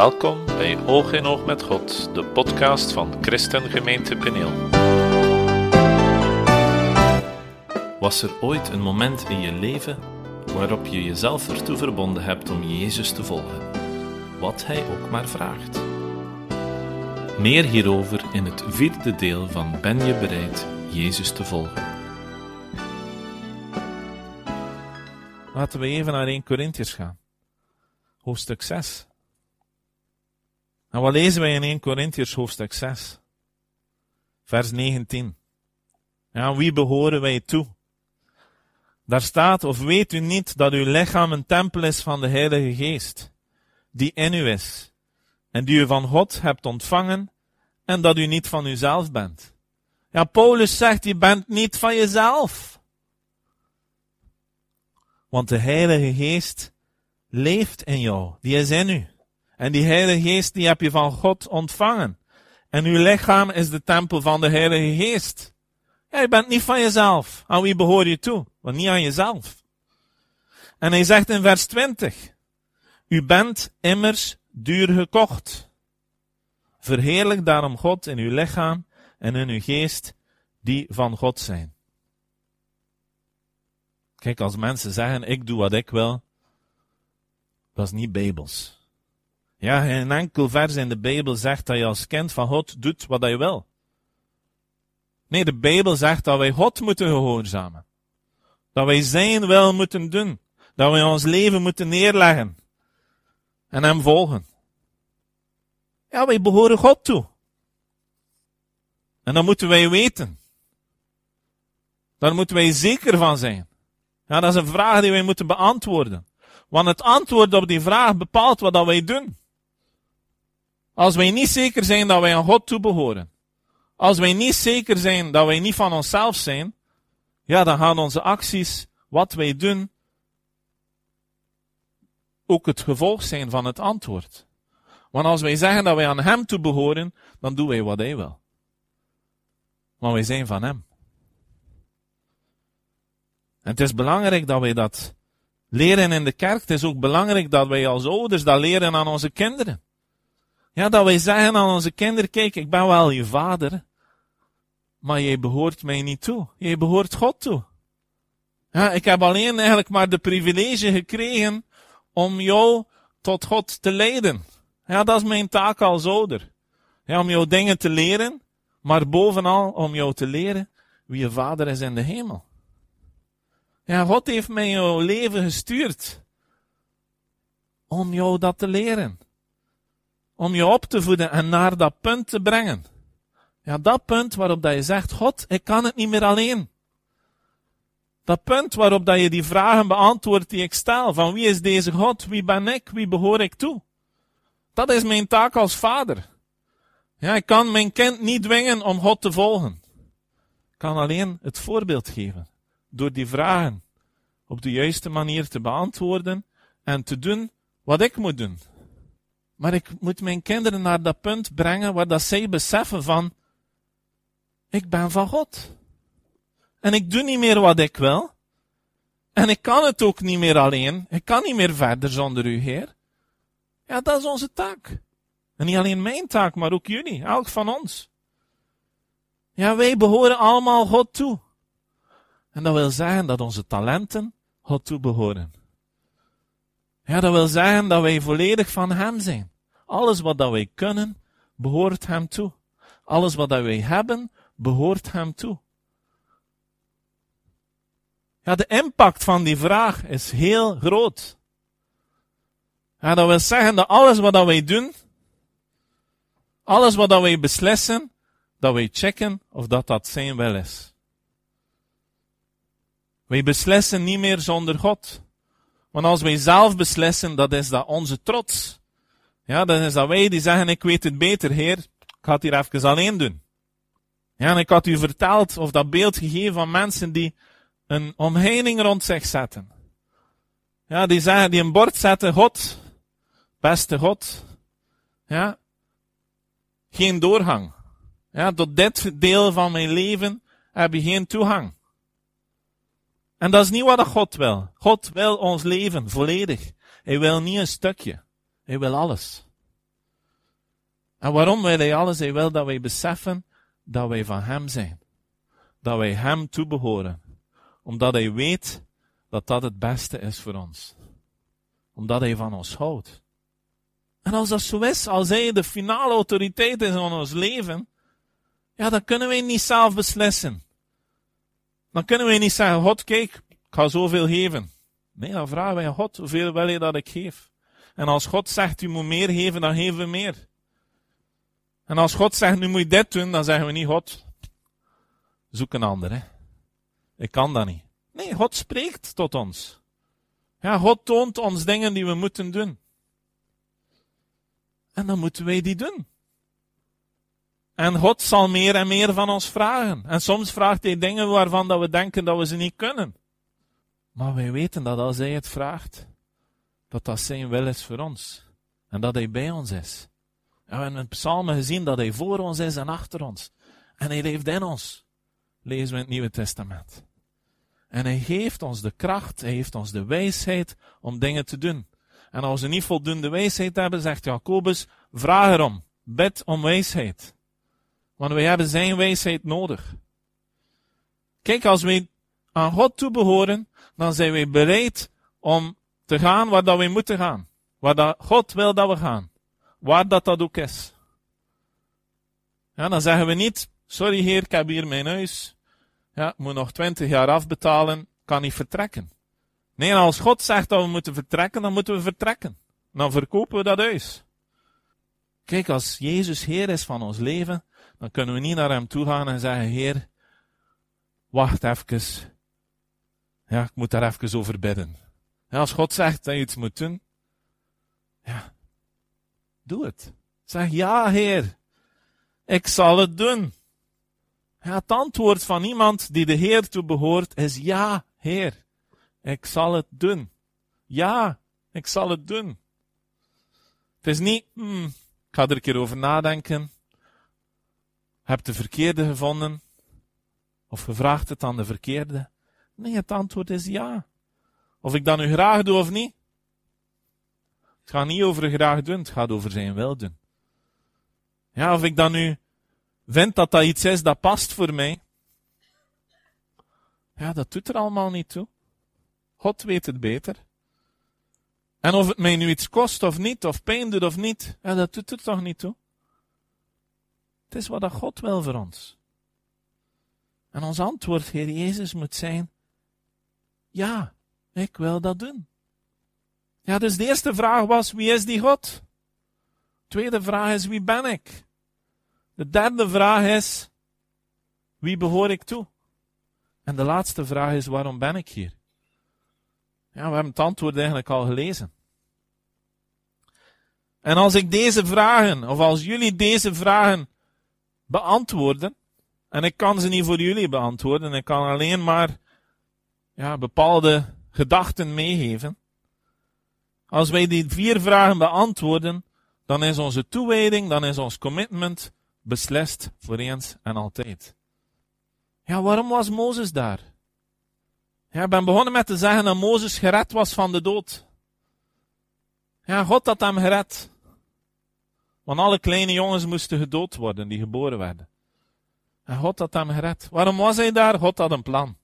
Welkom bij Oog in Oog met God, de podcast van Christengemeente Peneel. Was er ooit een moment in je leven waarop je jezelf ertoe verbonden hebt om Jezus te volgen, wat Hij ook maar vraagt? Meer hierover in het vierde deel van Ben je bereid Jezus te volgen? Laten we even naar 1 Corinthiërs gaan. Hoofdstuk 6. En wat lezen wij in 1 Corinthiërs hoofdstuk 6? Vers 19. Ja, wie behoren wij toe? Daar staat, of weet u niet dat uw lichaam een tempel is van de Heilige Geest, die in u is, en die u van God hebt ontvangen, en dat u niet van uzelf bent. Ja, Paulus zegt, je bent niet van jezelf. Want de Heilige Geest leeft in jou, die is in u. En die Heilige Geest, die heb je van God ontvangen. En uw lichaam is de tempel van de Heilige Geest. Ja, je bent niet van jezelf. Aan wie behoor je toe? Want niet aan jezelf. En hij zegt in vers 20. U bent immers duur gekocht. Verheerlijk daarom God in uw lichaam en in uw geest, die van God zijn. Kijk, als mensen zeggen, ik doe wat ik wil, dat is niet bijbels. Ja, een enkel vers in de Bijbel zegt dat je als kind van God doet wat hij wil. Nee, de Bijbel zegt dat wij God moeten gehoorzamen. Dat wij zijn wil moeten doen. Dat wij ons leven moeten neerleggen. En hem volgen. Ja, wij behoren God toe. En dat moeten wij weten. Daar moeten wij zeker van zijn. Ja, dat is een vraag die wij moeten beantwoorden. Want het antwoord op die vraag bepaalt wat dat wij doen. Als wij niet zeker zijn dat wij aan God toebehoren, als wij niet zeker zijn dat wij niet van onszelf zijn, ja, dan gaan onze acties, wat wij doen, ook het gevolg zijn van het antwoord. Want als wij zeggen dat wij aan Hem toebehoren, dan doen wij wat Hij wil. Maar wij zijn van Hem. En het is belangrijk dat wij dat leren in de kerk. Het is ook belangrijk dat wij als ouders dat leren aan onze kinderen. Ja, dat wij zeggen aan onze kinderen, kijk, ik ben wel je vader, maar jij behoort mij niet toe. Jij behoort God toe. Ja, ik heb alleen eigenlijk maar de privilege gekregen om jou tot God te leiden. Ja, dat is mijn taak als ouder. Ja, om jou dingen te leren, maar bovenal om jou te leren wie je vader is in de hemel. Ja, God heeft mij jouw leven gestuurd om jou dat te leren om je op te voeden en naar dat punt te brengen. Ja, dat punt waarop dat je zegt, God, ik kan het niet meer alleen. Dat punt waarop dat je die vragen beantwoordt die ik stel, van wie is deze God, wie ben ik, wie behoor ik toe. Dat is mijn taak als vader. Ja, ik kan mijn kind niet dwingen om God te volgen. Ik kan alleen het voorbeeld geven. Door die vragen op de juiste manier te beantwoorden en te doen wat ik moet doen. Maar ik moet mijn kinderen naar dat punt brengen waar dat zij beseffen van, ik ben van God. En ik doe niet meer wat ik wil. En ik kan het ook niet meer alleen. Ik kan niet meer verder zonder u, Heer. Ja, dat is onze taak. En niet alleen mijn taak, maar ook jullie, elk van ons. Ja, wij behoren allemaal God toe. En dat wil zeggen dat onze talenten God toe behoren. Ja, dat wil zeggen dat wij volledig van Hem zijn. Alles wat dat wij kunnen, behoort Hem toe. Alles wat dat wij hebben, behoort Hem toe. Ja, de impact van die vraag is heel groot. Ja, dat wil zeggen dat alles wat dat wij doen, alles wat dat wij beslissen, dat wij checken of dat dat zijn wil is. Wij beslissen niet meer zonder God. Want als wij zelf beslissen, dat is dat onze trots. Ja, dan is dat wij die zeggen, ik weet het beter, heer. Ik ga het hier even alleen doen. Ja, en ik had u verteld, of dat beeld gegeven van mensen die een omheining rond zich zetten. Ja, die zeggen, die een bord zetten, God, beste God. Ja, geen doorgang. Ja, tot dit deel van mijn leven heb je geen toegang. En dat is niet wat God wil. God wil ons leven volledig. Hij wil niet een stukje. Hij wil alles. En waarom wil hij alles? Hij wil dat wij beseffen dat wij van hem zijn. Dat wij hem toebehoren. Omdat hij weet dat dat het beste is voor ons. Omdat hij van ons houdt. En als dat zo is, als hij de finale autoriteit is in ons leven, ja, dan kunnen wij niet zelf beslissen. Dan kunnen wij niet zeggen, God, kijk, ik ga zoveel geven. Nee, dan vragen wij God, hoeveel wil je dat ik geef? En als God zegt, u moet meer geven, dan geven we meer. En als God zegt, nu moet je dit doen, dan zeggen we niet, God, zoek een ander, hè. Ik kan dat niet. Nee, God spreekt tot ons. Ja, God toont ons dingen die we moeten doen. En dan moeten wij die doen. En God zal meer en meer van ons vragen. En soms vraagt hij dingen waarvan dat we denken dat we ze niet kunnen. Maar wij weten dat als hij het vraagt, dat dat zijn wil is voor ons. En dat hij bij ons is. En we hebben in psalmen gezien dat hij voor ons is en achter ons. En hij leeft in ons. Lezen we in het Nieuwe Testament. En hij geeft ons de kracht, hij heeft ons de wijsheid om dingen te doen. En als we niet voldoende wijsheid hebben, zegt Jacobus, vraag erom. Bid om wijsheid. Want wij hebben zijn wijsheid nodig. Kijk, als wij aan God toebehoren, dan zijn wij bereid om te gaan waar dat wij moeten gaan. Waar dat God wil dat we gaan. Waar dat dat ook is. Dan zeggen we niet, sorry heer, ik heb hier mijn huis. Ja, moet nog twintig jaar afbetalen, kan niet vertrekken. Nee, als God zegt dat we moeten vertrekken, dan moeten we vertrekken. Dan verkopen we dat huis. Kijk, als Jezus Heer is van ons leven, dan kunnen we niet naar Hem toe gaan en zeggen, Heer, wacht even. Ja, ik moet daar even over bidden. Als God zegt dat je iets moet doen, ja, doe het. Zeg, ja, Heer, ik zal het doen. Het antwoord van iemand die de Heer toe behoort is ja, Heer. Ik zal het doen. Ja, ik zal het doen. Het is niet, hmm, ik ga er een keer over nadenken. Heb de verkeerde gevonden? Of gevraagd het aan de verkeerde? Nee, het antwoord is ja. Of ik dat nu graag doe of niet? Het gaat niet over graag doen, het gaat over zijn wil doen. Ja, of ik dan nu vind dat dat iets is dat past voor mij. Ja, dat doet er allemaal niet toe. God weet het beter. En of het mij nu iets kost of niet, of pijn doet of niet, ja, dat doet er toch niet toe. Het is wat God wil voor ons. En ons antwoord, Heer Jezus, moet zijn, ja, ik wil dat doen. Ja, dus de eerste vraag was, wie is die God? De tweede vraag is, wie ben ik? De derde vraag is, wie behoor ik toe? En de laatste vraag is, waarom ben ik hier? Ja, we hebben het antwoord eigenlijk al gelezen. En als ik deze vragen, of als jullie deze vragen beantwoorden, en ik kan ze niet voor jullie beantwoorden, ik kan alleen maar ja, bepaalde gedachten meegeven. Als wij die vier vragen beantwoorden, dan is onze toewijding, dan is ons commitment beslist voor eens en altijd. Ja, waarom was Mozes daar? Ja, ik ben begonnen met te zeggen dat Mozes gered was van de dood. Ja, God had hem gered. Want alle kleine jongens moesten gedood worden die geboren werden. En God had hem gered. Waarom was hij daar? God had een plan.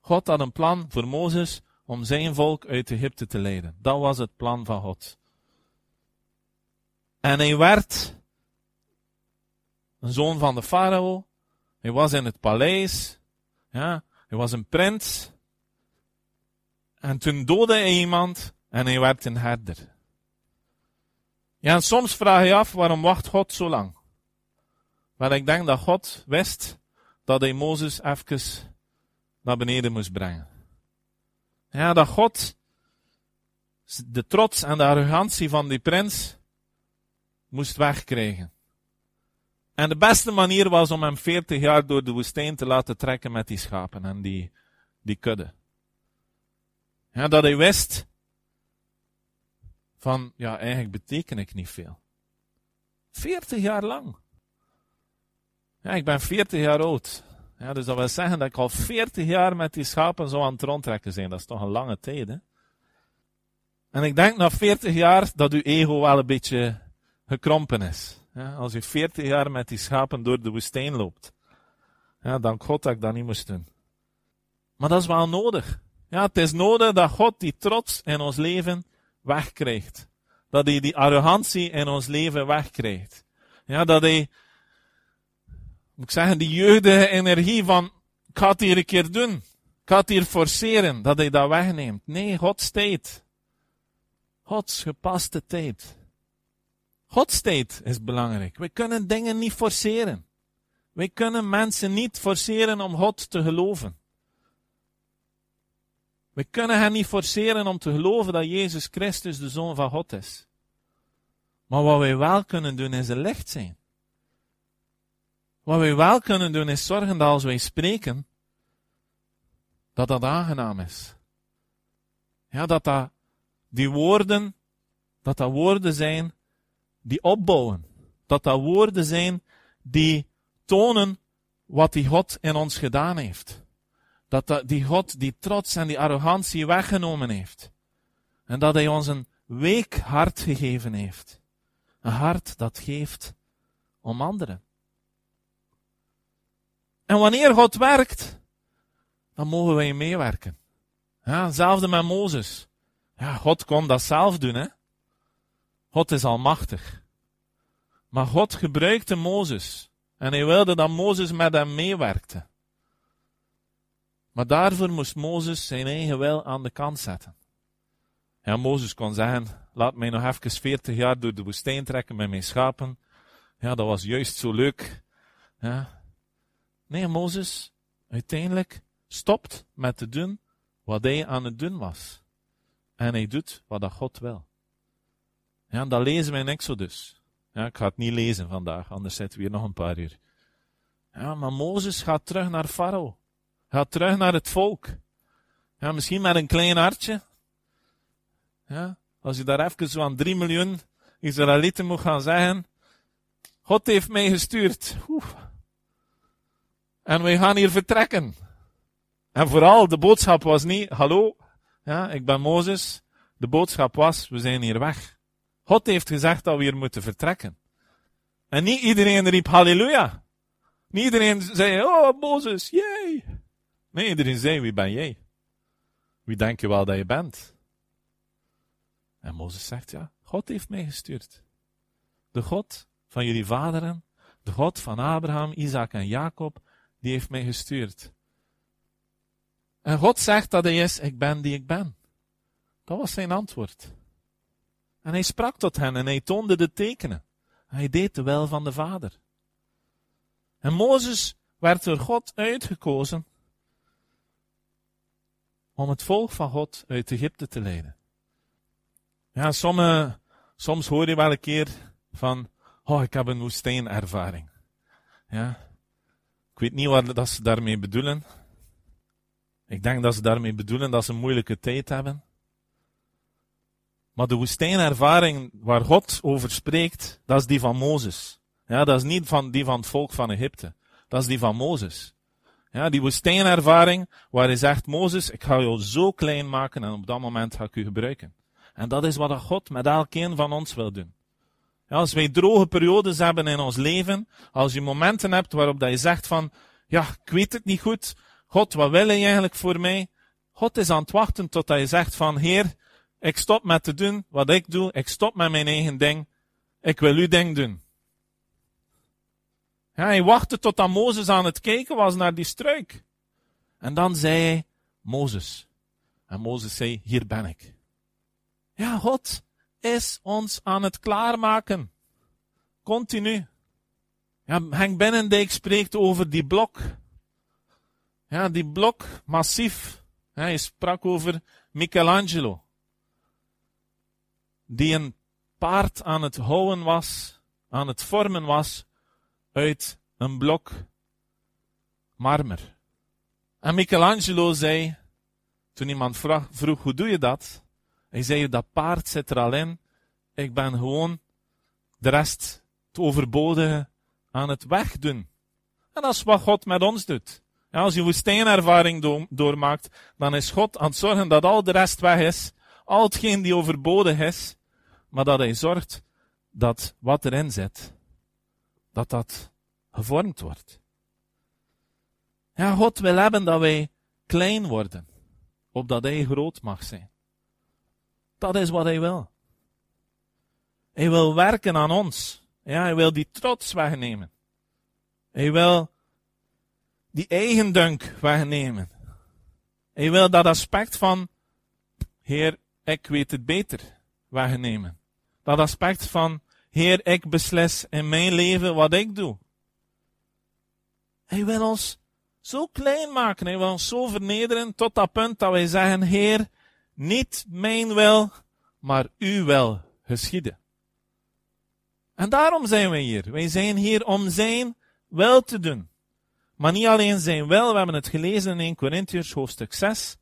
God had een plan voor Mozes om zijn volk uit Egypte te leiden. Dat was het plan van God. En hij werd een zoon van de farao. Hij was in het paleis. Ja, hij was een prins. En toen doodde hij iemand en hij werd een herder. Ja, en soms vraag je af, waarom wacht God zo lang? Maar ik denk dat God wist dat hij Mozes even naar beneden moest brengen. Ja, dat God de trots en de arrogantie van die prins moest wegkrijgen. En de beste manier was om hem 40 jaar door de woestijn te laten trekken met die schapen en die, die kudde. Dat hij wist van, ja, eigenlijk beteken ik niet veel. 40 jaar lang. Ja, ik ben 40 jaar oud. Ja, dus dat wil zeggen dat ik al 40 jaar met die schapen zo aan het rondtrekken zijn. Dat is toch een lange tijd, hè? En ik denk na 40 jaar dat uw ego wel een beetje gekrompen is. Ja, als je 40 jaar met die schapen door de woestijn loopt. Ja, dank God dat ik dat niet moest doen. Maar dat is wel nodig. Ja, het is nodig dat God die trots in ons leven wegkrijgt. Dat hij die arrogantie in ons leven wegkrijgt. Ja, dat hij, moet ik zeggen, die jeugdige energie van, ik ga het hier een keer doen. Ik ga het hier forceren, dat hij dat wegneemt. Nee, Gods tijd. Gods gepaste tijd. Gods tijd is belangrijk. We kunnen dingen niet forceren. We kunnen mensen niet forceren om God te geloven. We kunnen hen niet forceren om te geloven dat Jezus Christus de Zoon van God is. Maar wat wij wel kunnen doen is een licht zijn. Wat wij wel kunnen doen is zorgen dat als wij spreken, dat dat aangenaam is. Ja, dat dat, die woorden, dat dat woorden zijn die opbouwen. Dat dat woorden zijn die tonen wat die God in ons gedaan heeft. Dat, dat die God die trots en die arrogantie weggenomen heeft. En dat hij ons een week hart gegeven heeft. Een hart dat geeft om anderen. En wanneer God werkt, dan mogen wij meewerken. Ja, hetzelfde met Mozes. Ja, God kon dat zelf doen, hè. God is almachtig. Maar God gebruikte Mozes. En hij wilde dat Mozes met hem meewerkte. Maar daarvoor moest Mozes zijn eigen wil aan de kant zetten. Ja, Mozes kon zeggen, laat mij nog even 40 jaar door de woestijn trekken met mijn schapen. Ja, dat was juist zo leuk. Ja. Nee, Mozes uiteindelijk stopt met te doen wat hij aan het doen was. En hij doet wat God wil. Ja, dat lezen we in Exodus. Ja, ik ga het niet lezen vandaag, anders zitten we hier nog een paar uur. Ja, maar Mozes gaat terug naar Farao. Gaat terug naar het volk. Ja, misschien met een klein hartje. Ja, als je daar even zo aan drie miljoen Israëlieten moet gaan zeggen, God heeft mij gestuurd. Oeh. En wij gaan hier vertrekken. En vooral, de boodschap was niet, hallo, ja, ik ben Mozes. De boodschap was, we zijn hier weg. God heeft gezegd dat we hier moeten vertrekken. En niet iedereen riep halleluja. Niet iedereen zei, oh Mozes, jee. Nee, iedereen zei, wie ben jij? Wie denk je wel dat je bent? En Mozes zegt, ja, God heeft mij gestuurd. De God van jullie vaderen, de God van Abraham, Isaac en Jacob, die heeft mij gestuurd. En God zegt dat hij is, ik ben die ik ben. Dat was zijn antwoord. En hij sprak tot hen en hij toonde de tekenen. Hij deed de wil van de Vader. En Mozes werd door God uitgekozen om het volk van God uit Egypte te leiden. Ja, somme, soms hoor je wel een keer van, oh, ik heb een woestijnervaring. Ja. Weet niet wat dat ze daarmee bedoelen. Ik denk dat ze daarmee bedoelen dat ze een moeilijke tijd hebben. Maar de woestijnervaring waar God over spreekt, dat is die van Mozes. Ja, dat is niet van die van het volk van Egypte. Dat is die van Mozes. Ja, die woestijnervaring waar hij zegt, Mozes, ik ga jou zo klein maken en op dat moment ga ik u gebruiken. En dat is wat God met elkeen van ons wil doen. Als wij droge periodes hebben in ons leven, als je momenten hebt waarop dat je zegt van, ja, ik weet het niet goed, God, wat wil je eigenlijk voor mij? God is aan het wachten tot je zegt van, Heer, ik stop met te doen wat ik doe, ik stop met mijn eigen ding, ik wil uw ding doen. Hij wachtte tot aan Mozes aan het kijken was naar die struik. En dan zei hij, Mozes. En Mozes zei, hier ben ik. Ja, God is ons aan het klaarmaken. Continu. Ja, Henk Binnendijk spreekt over die blok. Ja, die blok, massief. Hij sprak over Michelangelo. Die een paard aan het houden was, aan het vormen was, uit een blok marmer. En Michelangelo zei, toen iemand vroeg hoe doe je dat? Hij zei, dat paard zit er al in. Ik ben gewoon de rest, het overbodige, aan het wegdoen. En dat is wat God met ons doet. Als je woestijnervaring do doormaakt, dan is God aan het zorgen dat al de rest weg is. Al hetgeen die overbodig is. Maar dat hij zorgt dat wat erin zit, dat dat gevormd wordt. Ja, God wil hebben dat wij klein worden, opdat Hij groot mag zijn. Dat is wat Hij wil. Hij wil werken aan ons. Ja, hij wil die trots wegnemen. Hij wil die eigendunk wegnemen. Hij wil dat aspect van, Heer, ik weet het beter, wegnemen. Dat aspect van, Heer, ik beslis in mijn leven wat ik doe. Hij wil ons zo klein maken, hij wil ons zo vernederen tot dat punt dat wij zeggen, Heer, niet mijn wil, maar uw wil geschieden. En daarom zijn we hier. Wij zijn hier om zijn wil te doen. Maar niet alleen zijn wil, we hebben het gelezen in 1 Corinthians hoofdstuk 6.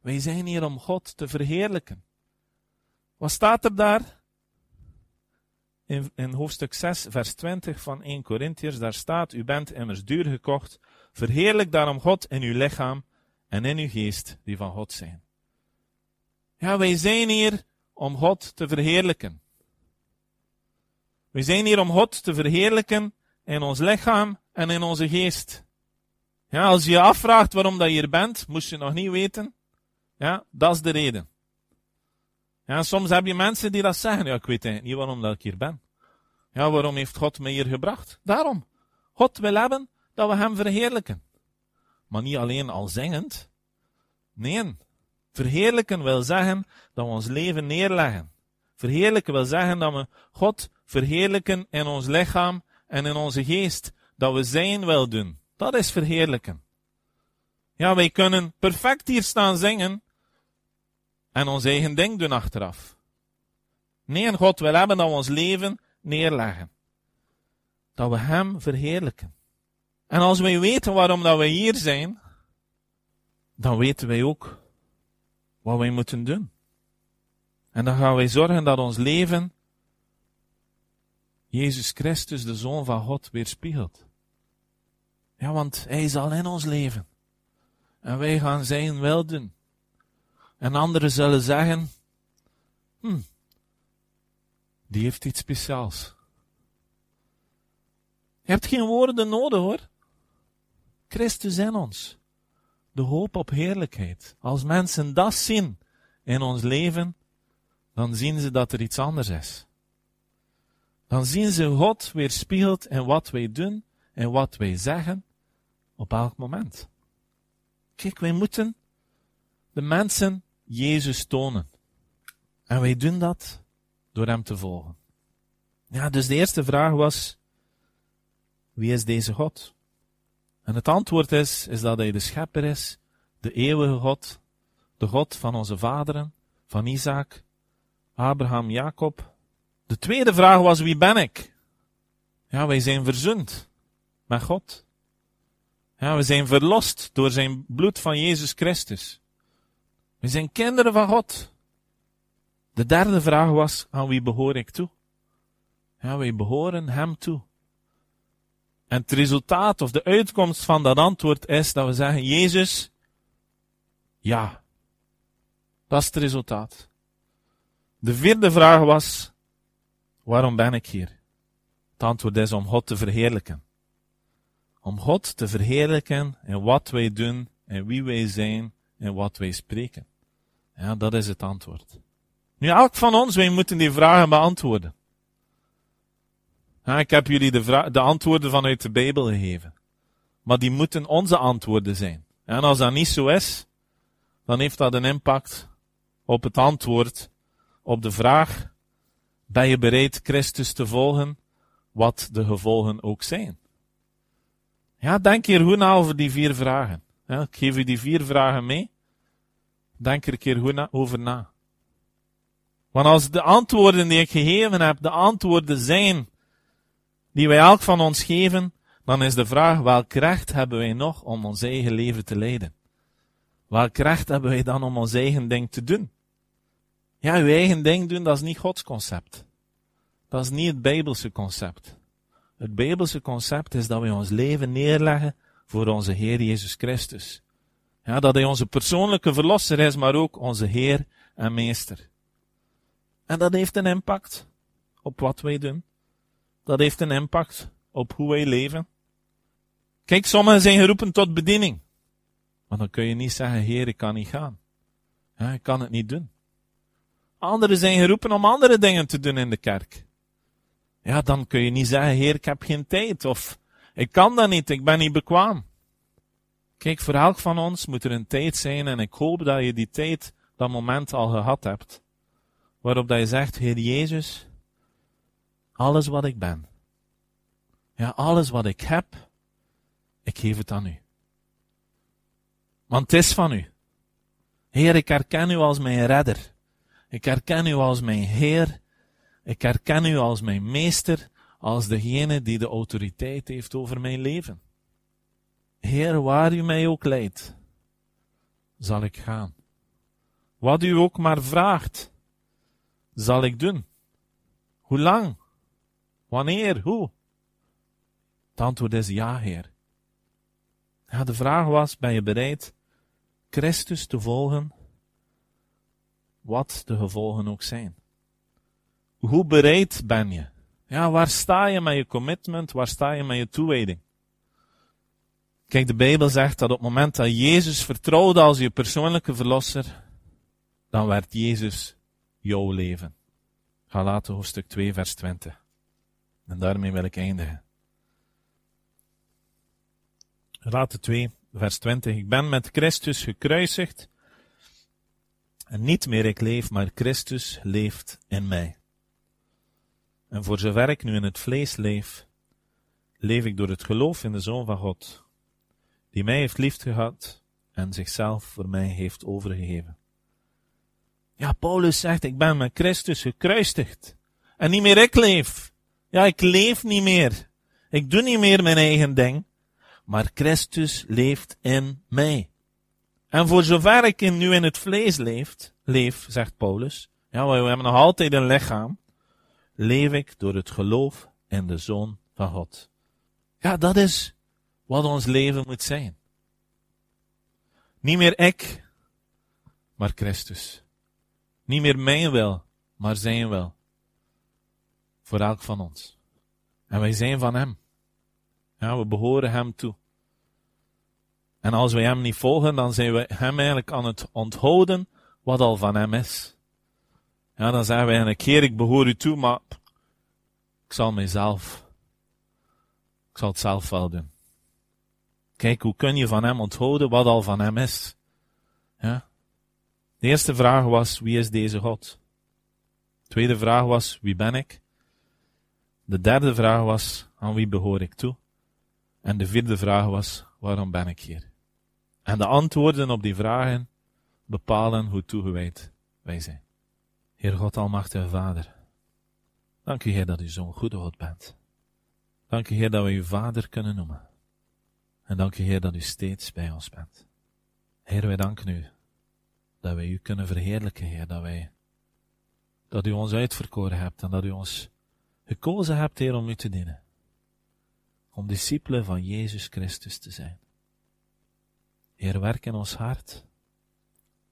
Wij zijn hier om God te verheerlijken. Wat staat er daar? In, in hoofdstuk 6, vers 20 van 1 Corinthians, daar staat, u bent immers duur gekocht, verheerlijk daarom God in uw lichaam en in uw geest, die van God zijn. Ja, wij zijn hier om God te verheerlijken. We zijn hier om God te verheerlijken in ons lichaam en in onze geest. Ja, als je je afvraagt waarom dat je hier bent, moest je nog niet weten. Ja, dat is de reden. Ja, soms heb je mensen die dat zeggen. Ja, ik weet niet waarom dat ik hier ben. Ja, waarom heeft God me hier gebracht? Daarom. God wil hebben dat we hem verheerlijken. Maar niet alleen al zingend. Nee. Verheerlijken wil zeggen dat we ons leven neerleggen. Verheerlijken wil zeggen dat we God verheerlijken in ons lichaam en in onze geest. Dat we zijn wil doen. Dat is verheerlijken. Ja, wij kunnen perfect hier staan zingen en ons eigen ding doen achteraf. Nee, en God wil hebben dat we ons leven neerleggen. Dat we Hem verheerlijken. En als wij weten waarom dat wij hier zijn, dan weten wij ook wat wij moeten doen. En dan gaan wij zorgen dat ons leven Jezus Christus, de Zoon van God, weerspiegelt. Ja, want Hij zal in ons leven. En wij gaan zijn wel doen. En anderen zullen zeggen, hm, die heeft iets speciaals. Je hebt geen woorden nodig hoor. Christus in ons. De hoop op heerlijkheid. Als mensen dat zien in ons leven, dan zien ze dat er iets anders is. Dan zien ze God weerspiegeld in wat wij doen en wat wij zeggen op elk moment. Kijk, wij moeten de mensen Jezus tonen. En wij doen dat door Hem te volgen. Ja, dus de eerste vraag was, wie is deze God? En het antwoord is, is dat Hij de schepper is, de eeuwige God, de God van onze vaderen, van Isaac, Abraham, Jacob. De tweede vraag was, wie ben ik? Ja, wij zijn verzoend met God. Ja, we zijn verlost door zijn bloed van Jezus Christus. We zijn kinderen van God. De derde vraag was, aan wie behoor ik toe? Ja, wij behoren hem toe. En het resultaat of de uitkomst van dat antwoord is dat we zeggen, Jezus, ja. Dat is het resultaat. De vierde vraag was, waarom ben ik hier? Het antwoord is om God te verheerlijken. Om God te verheerlijken in wat wij doen, en wie wij zijn, en wat wij spreken. Ja, dat is het antwoord. Nu, elk van ons, wij moeten die vragen beantwoorden. Ik heb jullie de, de antwoorden vanuit de Bijbel gegeven. Maar die moeten onze antwoorden zijn. En als dat niet zo is, dan heeft dat een impact op het antwoord op de vraag, ben je bereid Christus te volgen, wat de gevolgen ook zijn? Ja, denk hier goed na over die vier vragen. Ik geef u die vier vragen mee. Denk er een keer goed over na. Want als de antwoorden die ik gegeven heb, de antwoorden zijn die wij elk van ons geven, dan is de vraag, welk recht hebben wij nog om ons eigen leven te leiden? Welk recht hebben wij dan om ons eigen ding te doen? Ja, uw eigen ding doen, dat is niet Gods concept. Dat is niet het Bijbelse concept. Het Bijbelse concept is dat wij ons leven neerleggen voor onze Heer Jezus Christus. Ja, dat Hij onze persoonlijke verlosser is, maar ook onze Heer en Meester. En dat heeft een impact op wat wij doen. Dat heeft een impact op hoe wij leven? Kijk, sommigen zijn geroepen tot bediening. Maar dan kun je niet zeggen, Heer, ik kan niet gaan. Ja, ik kan het niet doen. Anderen zijn geroepen om andere dingen te doen in de kerk. Ja, dan kun je niet zeggen, Heer, ik heb geen tijd. Of ik kan dat niet, ik ben niet bekwaam. Kijk, voor elk van ons moet er een tijd zijn en ik hoop dat je die tijd, dat moment al gehad hebt. Waarop dat je zegt, Heer Jezus, alles wat ik ben, ja, alles wat ik heb, ik geef het aan u. Want het is van u. Heer, ik herken u als mijn redder. Ik herken u als mijn Heer. Ik herken u als mijn meester, als degene die de autoriteit heeft over mijn leven. Heer, waar u mij ook leidt, zal ik gaan. Wat u ook maar vraagt, zal ik doen. Hoe lang? Wanneer? Hoe? Het antwoord is ja, Heer. Ja, de vraag was, ben je bereid Christus te volgen, wat de gevolgen ook zijn? Hoe bereid ben je? Ja, waar sta je met je commitment? Waar sta je met je toewijding? Kijk, de Bijbel zegt dat op het moment dat Jezus vertrouwde als je persoonlijke verlosser, dan werd Jezus jouw leven. Galaten hoofdstuk 2 vers 20. En daarmee wil ik eindigen. Galaten 2 vers 20. Ik ben met Christus gekruisigd. En niet meer ik leef, maar Christus leeft in mij. En voor zover ik nu in het vlees leef, leef ik door het geloof in de Zoon van God, die mij heeft liefgehad en zichzelf voor mij heeft overgegeven. Ja, Paulus zegt, ik ben met Christus gekruistigd. En niet meer ik leef. Ja, ik leef niet meer. Ik doe niet meer mijn eigen ding maar Christus leeft in mij. En voor zover ik in, nu in het vlees leeft, leef, zegt Paulus, ja, we hebben nog altijd een lichaam, leef ik door het geloof in de Zoon van God. Ja, dat is wat ons leven moet zijn. Niet meer ik, maar Christus. Niet meer mijn wil, maar zijn wil. Voor elk van ons. En wij zijn van Hem. Ja, we behoren hem toe. En als wij hem niet volgen, dan zijn we hem eigenlijk aan het onthouden wat al van hem is. Ja, dan zeggen wij eigenlijk, Heer, ik behoor u toe, maar ik zal mijzelf, ik zal het zelf wel doen. Kijk, hoe kun je van hem onthouden wat al van hem is? Ja? De eerste vraag was, wie is deze God? De tweede vraag was, wie ben ik? De derde vraag was, aan wie behoor ik toe? En de vierde vraag was, waarom ben ik hier? En de antwoorden op die vragen bepalen hoe toegewijd wij zijn. Heer God Almachtige Vader, dank u Heer dat u zo'n goede God bent. Dank u Heer dat we u Vader kunnen noemen. En dank u Heer dat u steeds bij ons bent. Heer, wij danken u dat wij u kunnen verheerlijken, Heer, dat wij, dat u ons uitverkoren hebt en dat u ons gekozen hebt, Heer, om u te dienen om discipelen van Jezus Christus te zijn. Heer, werk in ons hart,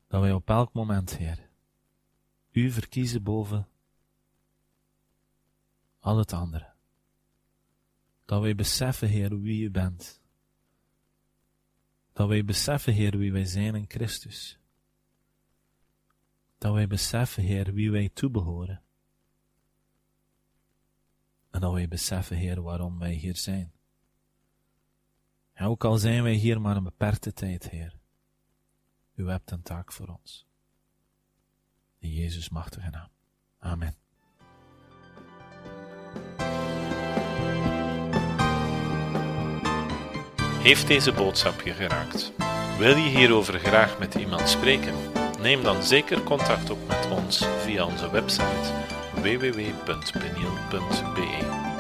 dat wij op elk moment, Heer, U verkiezen boven al het andere. Dat wij beseffen, Heer, wie U bent. Dat wij beseffen, Heer, wie wij zijn in Christus. Dat wij beseffen, Heer, wie wij toebehoren. En dat wij beseffen, Heer, waarom wij hier zijn. En ook al zijn wij hier maar een beperkte tijd, Heer. U hebt een taak voor ons. In Jezus machtige naam. Amen. Heeft deze boodschap je geraakt? Wil je hierover graag met iemand spreken? Neem dan zeker contact op met ons via onze website www.peniel.be.